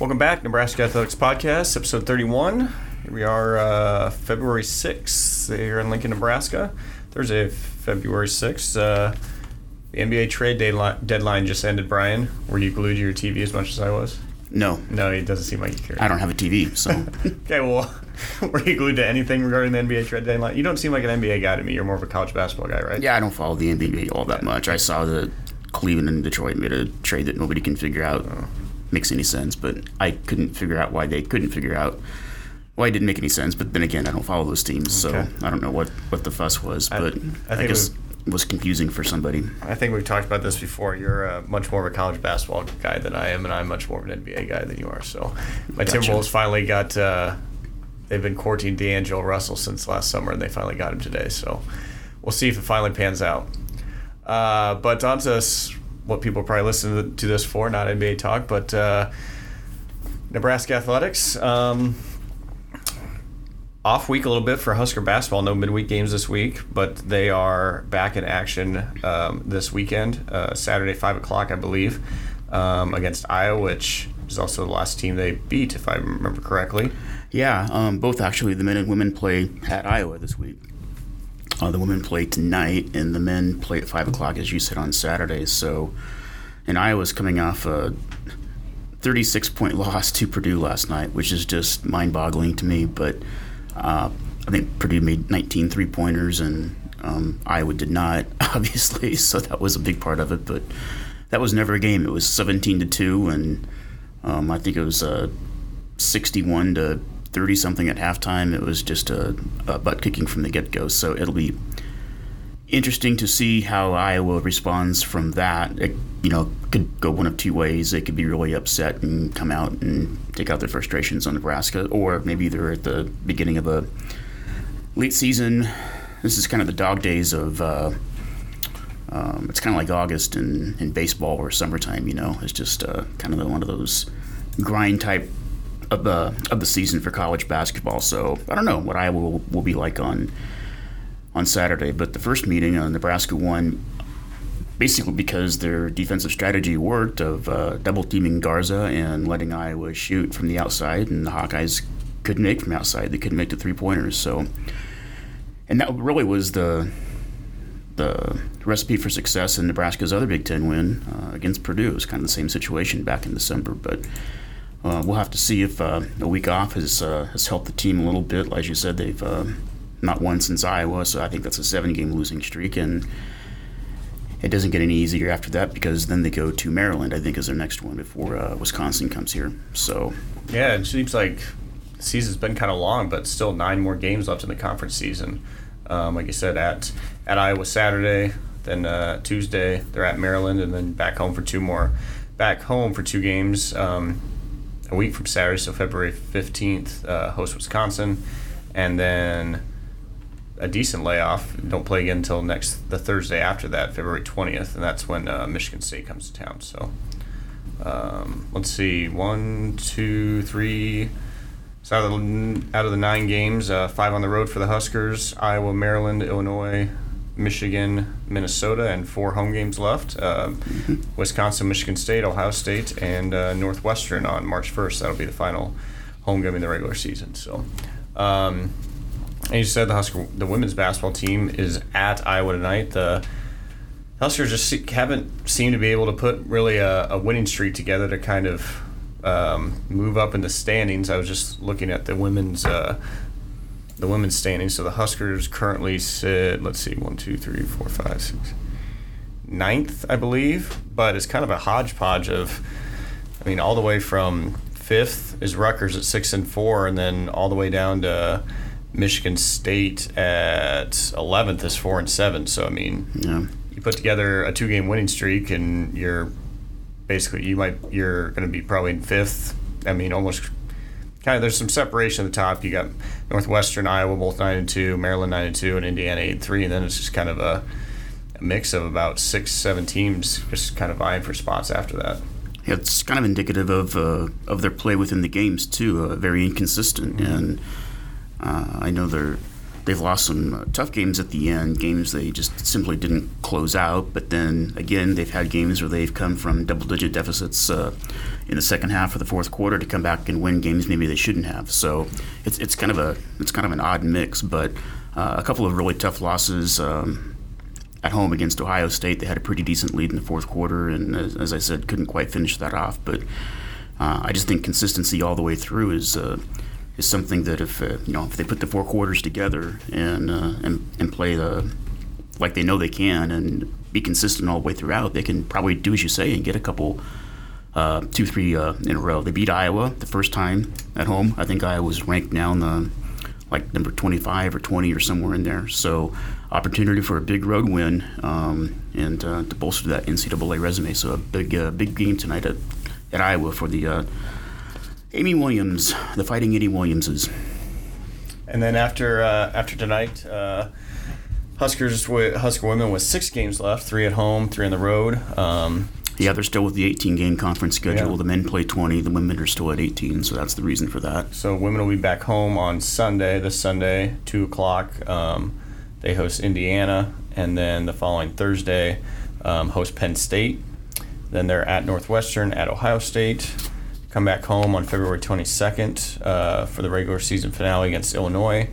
Welcome back, Nebraska Athletics Podcast, episode 31. Here we are, uh, February 6th, here in Lincoln, Nebraska. Thursday, February 6th. Uh, the NBA trade deadline, deadline just ended, Brian. Were you glued to your TV as much as I was? No, No, it doesn't seem like you care. I don't have a TV, so Okay, well, were you glued to anything regarding the NBA trade deadline? You don't seem like an NBA guy to me. You're more of a college basketball guy, right? yeah, I don't follow the NBA all that much. I saw that Cleveland and Detroit made a trade that nobody can figure out makes any sense, but I couldn't figure out why they couldn't figure out why it didn't make any sense. But then again, I don't follow those teams, Okay. so I don't know what what the fuss was. I- But I I, think it guess it was confusing for somebody. I think we've talked about this before. You're uh, much more of a college basketball guy than I am, and I'm much more of an NBA guy than you are. So, my Gotcha. Timberwolves finally got. Uh, they've been courting D'Angelo Russell since last summer, and they finally got him today. So, we'll see if it finally pans out. Uh, but on to what people probably listen to this for, not NBA talk, but uh, Nebraska athletics. Um, off week a little bit for Husker basketball. No midweek games this week, but they are back in action um, this weekend, uh, Saturday, 5 o'clock, I believe, um, against Iowa, which is also the last team they beat, if I remember correctly. Yeah, um, both actually. The men and women play at Iowa this week. Uh, the women play tonight, and the men play at five o'clock, as you said, on Saturday. So, and Iowa's coming off a 36 point loss to Purdue last night, which is just mind boggling to me. But uh, I think Purdue made 19 three pointers, and um, Iowa did not, obviously. So that was a big part of it. But that was never a game. It was 17 to two, and um, I think it was uh, 61 to 30 something at halftime. It was just a, a butt kicking from the get go. So it'll be interesting to see how Iowa responds from that. It, you know, could go one of two ways. They could be really upset and come out and take out their frustrations on Nebraska, or maybe they're at the beginning of a late season. This is kind of the dog days of. Uh, um, it's kind of like August in, in baseball or summertime. You know, it's just uh, kind of one of those grind type of the of the season for college basketball. So I don't know what Iowa will, will be like on on Saturday. But the first meeting, uh, Nebraska won basically because their defensive strategy worked of uh, double teaming Garza and letting Iowa shoot from the outside, and the Hawkeyes couldn't make from outside. They couldn't make the three pointers. So, and that really was the the recipe for success in Nebraska's other Big Ten win uh, against Purdue. It was kind of the same situation back in December, but. Uh, we'll have to see if uh, a week off has uh, has helped the team a little bit. As you said, they've uh, not won since Iowa, so I think that's a seven-game losing streak, and it doesn't get any easier after that because then they go to Maryland. I think is their next one before uh, Wisconsin comes here. So Yeah, it seems like the season's been kind of long, but still nine more games left in the conference season. Um, like you said, at at Iowa Saturday, then uh, Tuesday they're at Maryland, and then back home for two more. Back home for two games um, a week from Saturday, so February fifteenth, uh, host Wisconsin, and then a decent layoff. Don't play again until next the Thursday after that, February twentieth, and that's when uh, Michigan State comes to town. So. Um, let's see, one, two, three. So out of the, out of the nine games, uh, five on the road for the Huskers: Iowa, Maryland, Illinois, Michigan, Minnesota, and four home games left. Um, Wisconsin, Michigan State, Ohio State, and uh, Northwestern on March 1st. That'll be the final home game in the regular season. So, um, and you said the Husker, the women's basketball team is at Iowa tonight. The Huskers just se- haven't seemed to be able to put really a, a winning streak together to kind of um, move up in the standings. I was just looking at the women's uh, the women's standings. So the Huskers currently sit, let's see, one, two, three, four, five, six, ninth, I believe. But it's kind of a hodgepodge of, I mean, all the way from fifth is Rutgers at six and four, and then all the way down to Michigan State at eleventh is four and seven. So I mean, yeah, you put together a two-game winning streak, and you're basically you might you're going to be probably in fifth. I mean, almost kind of there's some separation at the top. You got Northwestern, Iowa, both nine and two, Maryland nine and two, and Indiana eight and three, and then it's just kind of a, a mix of about six, seven teams just kind of vying for spots after that. Yeah, it's kind of indicative of uh, of their play within the games too. Uh, very inconsistent, and uh, I know they're they've lost some uh, tough games at the end, games they just simply didn't close out. But then again, they've had games where they've come from double-digit deficits uh, in the second half or the fourth quarter to come back and win games maybe they shouldn't have. So it's it's kind of a it's kind of an odd mix, but uh, a couple of really tough losses. Um, at home against Ohio State, they had a pretty decent lead in the fourth quarter, and as, as I said, couldn't quite finish that off. But uh, I just think consistency all the way through is uh, is something that if uh, you know if they put the four quarters together and uh, and and play the like they know they can and be consistent all the way throughout, they can probably do as you say and get a couple. Uh, two, three uh, in a row. They beat Iowa the first time at home. I think Iowa was ranked now in the like number 25 or 20 or somewhere in there. So opportunity for a big road win um, and uh, to bolster that NCAA resume. So a big uh, big game tonight at, at Iowa for the Amy Williams, the Fighting Eddie Williamses. And then after uh, after tonight, uh, Huskers with Husker women with six games left, three at home, three on the road. Um, yeah, they're still with the 18 game conference schedule. Yeah. The men play 20, the women are still at 18, so that's the reason for that. So women will be back home on Sunday, this Sunday, two o'clock. Um, they host Indiana, and then the following Thursday, um, host Penn State. Then they're at Northwestern, at Ohio State. Come back home on February 22nd uh, for the regular season finale against Illinois.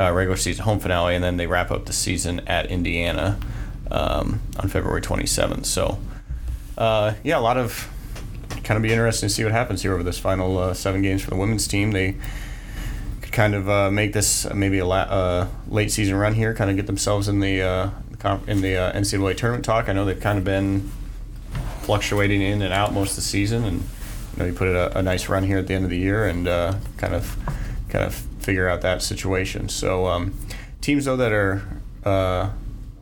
Uh, regular season home finale, and then they wrap up the season at Indiana um, on February 27th. So, uh, yeah, a lot of kind of be interesting to see what happens here over this final uh, seven games for the women's team. They could kind of uh, make this maybe a la- uh, late season run here, kind of get themselves in the in the NCAA tournament talk. I know they've kind of been fluctuating in and out most of the season, and you know put a, a nice run here at the end of the year and uh, kind of kind of figure out that situation. So um, teams though that are uh,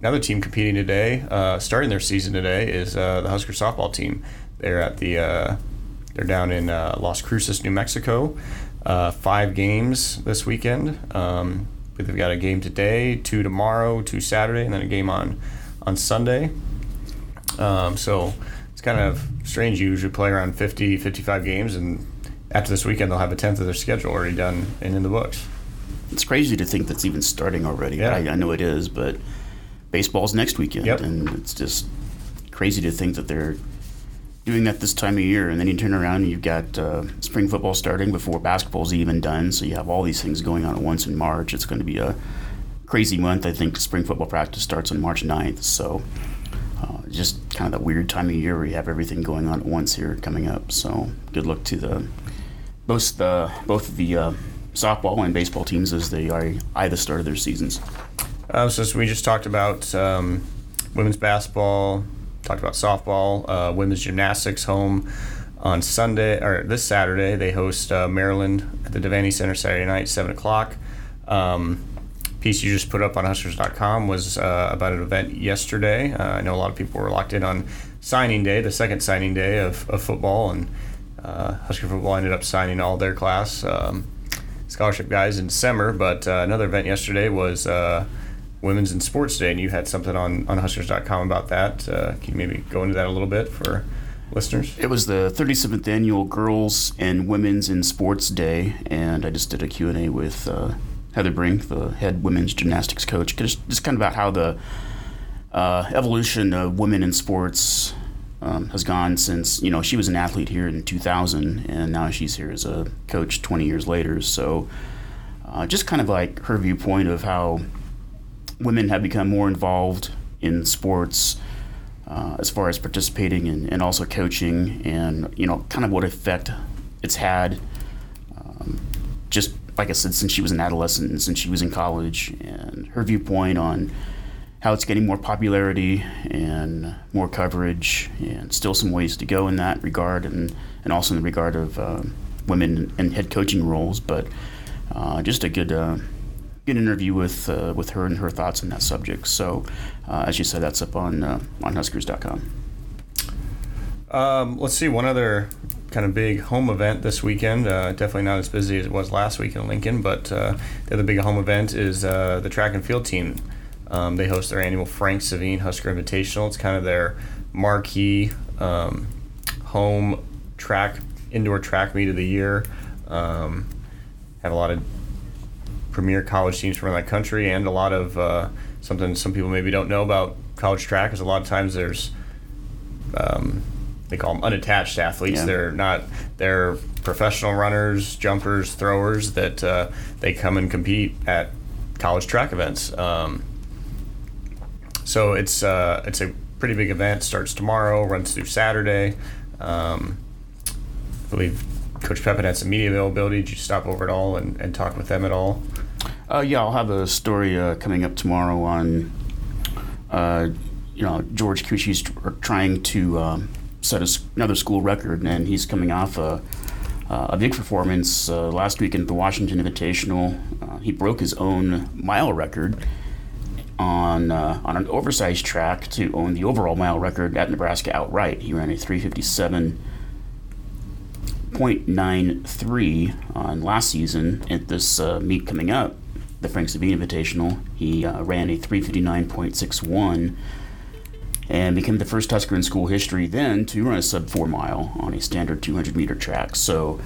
another team competing today, uh, starting their season today, is uh, the Husker softball team. They're at the uh, they're down in uh, Las Cruces, New Mexico. Five games this weekend. Um, they've got a game today, two tomorrow, two Saturday, and then a game on on Sunday. Um, so kind of strange. You usually play around 50, 55 games, and after this weekend, they'll have a tenth of their schedule already done and in the books. It's crazy to think that's even starting already. Yeah. I, I know it is, but baseball's next weekend, Yep. and it's just crazy to think that they're doing that this time of year. And then you turn around and you've got uh, spring football starting before basketball's even done. So you have all these things going on at once in March. It's going to be a crazy month. I think spring football practice starts on March 9th. So just kind of that weird time of year where you have everything going on at once here coming up. So good luck to the both the both the uh, softball and baseball teams as they are eye the start of their seasons. So, so we just talked about um, women's basketball, talked about softball, uh, women's gymnastics home on Sunday or this Saturday. They host uh, Maryland at the Devaney Center Saturday night, seven o'clock. Um, piece you just put up on Huskers.com was uh, about an event yesterday. Uh, I know a lot of people were locked in on signing day, the second signing day of, of football, and uh, Husker football ended up signing all their class um, scholarship guys in December. But uh, another event yesterday was uh, Women's in Sports Day, and you had something on, on Huskers.com about that. Uh, can you maybe go into that a little bit for listeners? It was the 37th annual Girls and Women's in Sports Day, and I just did a Q&A with Heather Brink, the head women's gymnastics coach, just, just kind of about how the uh, evolution of women in sports um, has gone since, you know, she was an athlete here in 2000, and now she's here as a coach 20 years later. So uh, just kind of like her viewpoint of how women have become more involved in sports uh, as far as participating and, and also coaching and you know kind of what effect it's had um, just like i said since she was an adolescent and since she was in college and her viewpoint on how it's getting more popularity and more coverage and still some ways to go in that regard and, and also in the regard of uh, women in head coaching roles but uh, just a good uh, good interview with uh, with her and her thoughts on that subject. So, uh, as you said, that's up on uh, on Huskers.com. Um, let's see one other kind of big home event this weekend. Uh, definitely not as busy as it was last week in Lincoln, but uh, the other big home event is uh, the track and field team. Um, they host their annual Frank Sevigne Husker Invitational. It's kind of their marquee um, home track indoor track meet of the year. Um, have a lot of premier college teams from the country, and a lot of uh, something some people maybe don't know about college track is a lot of times there's um, they call them unattached athletes. Yeah. They're not they're professional runners, jumpers, throwers that uh, they come and compete at college track events. Um, so it's uh, it's a pretty big event. Starts tomorrow, runs through Saturday. Um, I believe Coach Pepin had some media availability. Did you stop over at all and, and talk with them at all? Uh, yeah, I'll have a story uh, coming up tomorrow on, uh, you know, George tr- trying to um, set a another school record, and he's coming off a, uh, a big performance uh, last week in the Washington Invitational. Uh, he broke his own mile record on uh, on an oversized track to own the overall mile record at Nebraska outright. He ran a 357. 0.93 on last season at this uh, meet coming up, the Frank Sevigne Invitational. He uh, ran a 359.61 and became the first Husker in school history then to run a sub 4 mile on a standard 200 meter track. So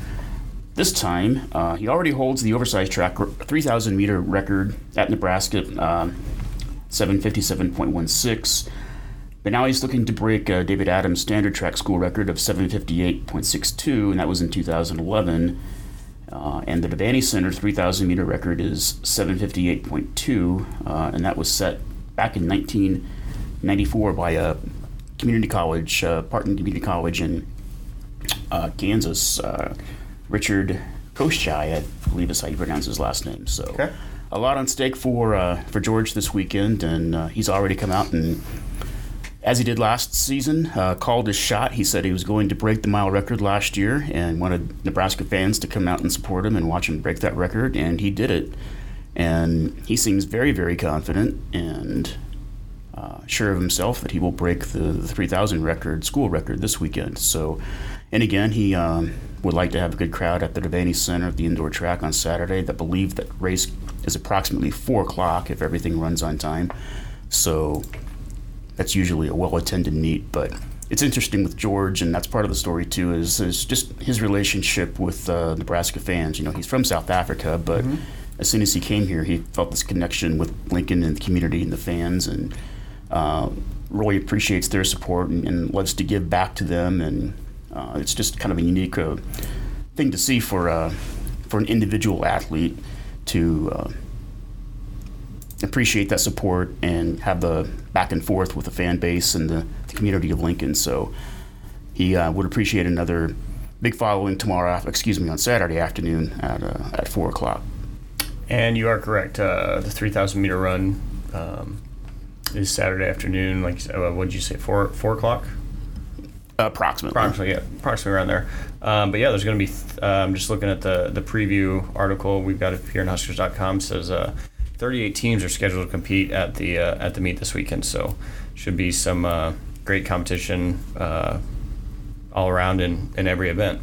this time, uh, he already holds the oversized track 3,000 meter record at Nebraska, um 757.16. But now he's looking to break uh, David Adams' standard track school record of 758.62, and that was in 2011. Uh, and the Devaney Center 3,000 meter record is 758.2, uh, and that was set back in 1994 by a community college, uh, Barton Community College in uh, Kansas, uh, Richard Kosgei, I believe is how you pronounce his last name. So Okay. a lot on stake for uh, for George this weekend, and uh, he's already come out and as he did last season, uh, called his shot. He said he was going to break the mile record last year and wanted Nebraska fans to come out and support him and watch him break that record, and he did it. And he seems very, very confident and uh, sure of himself that he will break the, the 3,000 record, school record, this weekend. So, and again, he um, would like to have a good crowd at the Devaney Center at the indoor track on Saturday. That believe that race is approximately four o'clock if everything runs on time. So that's usually a well-attended meet. But it's interesting with George, and that's part of the story too. Is is just his relationship with uh, Nebraska fans. You know, he's from South Africa, but as soon as he came here, he felt this connection with Lincoln and the community and the fans, and uh, really appreciates their support and, and loves to give back to them. And uh, it's just kind of a unique uh, thing to see for uh, for an individual athlete to uh, appreciate that support and have the back and forth with the fan base and the, the community of Lincoln. So he uh, would appreciate another big following tomorrow. Excuse me, on Saturday afternoon at at four o'clock. And you are correct. The 3,000 meter run um, is Saturday afternoon. Like, uh, what did you say? Four four o'clock? Approximately. Approximately, yeah, approximately around there. Um, but yeah, there's going to be. Th- um, just looking at the the preview article we've got it here on Huskers.com says uh, 38 teams are scheduled to compete at the uh, at the meet this weekend. So should be some uh, great competition uh, all around in in every event.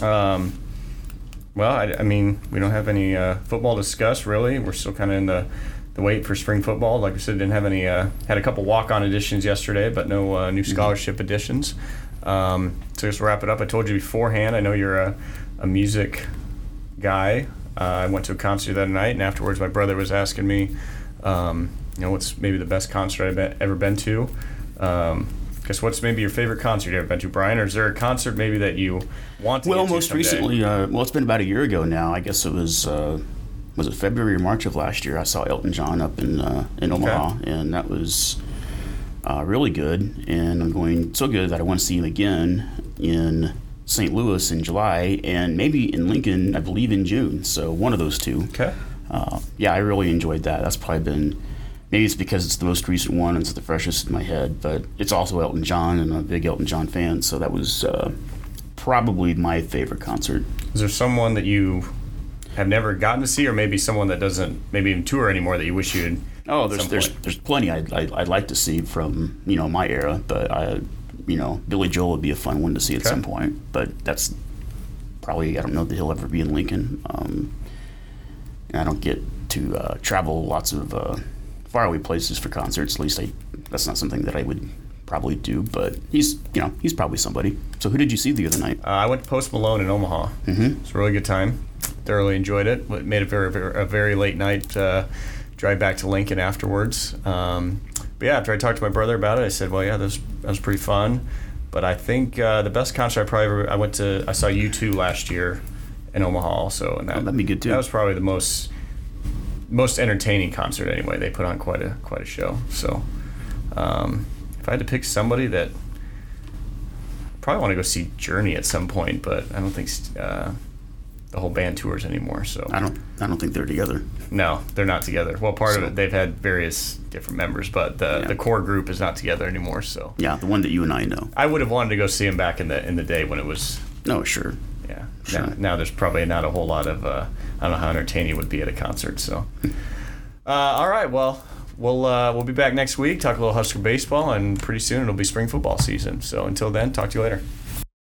Um, well, I, I mean, we don't have any uh, football to discuss really. We're still kind of in the the wait for spring football. Like I said, didn't have any. Uh, had a couple walk on additions yesterday, but no uh, new scholarship additions. Um, so just wrap it up, I told you beforehand. I know you're a, a music guy. Uh, I went to a concert the other night, and afterwards, my brother was asking me, um, you know, what's maybe the best concert I've been, ever been to. Um, guess what's maybe your favorite concert you've ever been to, Brian? Or is there a concert maybe that you want to Well, most someday? recently, uh, well, it's been about a year ago now. I guess it was uh, was it February or March of last year. I saw Elton John up in uh, in Omaha, and that was uh, really good. And I'm going so good that I want to see him again in St. Louis in July, and maybe in Lincoln, I believe in June. So one of those two. Okay. Uh, yeah, I really enjoyed that. That's probably been maybe it's because it's the most recent one and it's the freshest in my head, but it's also Elton John and I'm a big Elton John fan, so that was uh, probably my favorite concert. Is there someone that you have never gotten to see, or maybe someone that doesn't maybe even tour anymore that you wish you'd? Oh, there's there's point? there's plenty I'd, I'd, I'd like to see from you know my era, but I you know Billy Joel would be a fun one to see at Okay. some point, but that's probably I don't know that he'll ever be in Lincoln. Um, I don't get to uh, travel lots of uh, faraway places for concerts. At least I that's not something that I would probably do, but he's you know he's probably somebody. So who did you see the other night? Uh, I went to Post Malone in Omaha. Mm-hmm. It's a really good time. Thoroughly enjoyed it. Made it very, very a very late night uh, drive back to Lincoln afterwards. Um, but yeah, after I talked to my brother about it, I said, "Well, yeah, that was, that was pretty fun." But I think uh, the best concert I probably ever, I went to I saw U2 last year in Omaha also, and that Oh, that'd be good, too. That was probably the most most entertaining concert anyway. They put on quite a quite a show. So um, if I had to pick somebody that probably want to go see Journey at some point, but I don't think uh, the whole band tours anymore. So I don't I don't think they're together. no, they're not together. Well, part of it they've had various different members, but the Yeah. the core group is not together anymore. So Yeah, the one that you and I know. I would have wanted to go see him back in the in the day when it was No, sure. yeah. Sure. Now, now there's probably not a whole lot of uh, I don't know how entertaining it would be at a concert. So uh, all right, well. We'll, uh, we'll be back next week, talk a little Husker baseball, and pretty soon it'll be spring football season. So until then, talk to you later.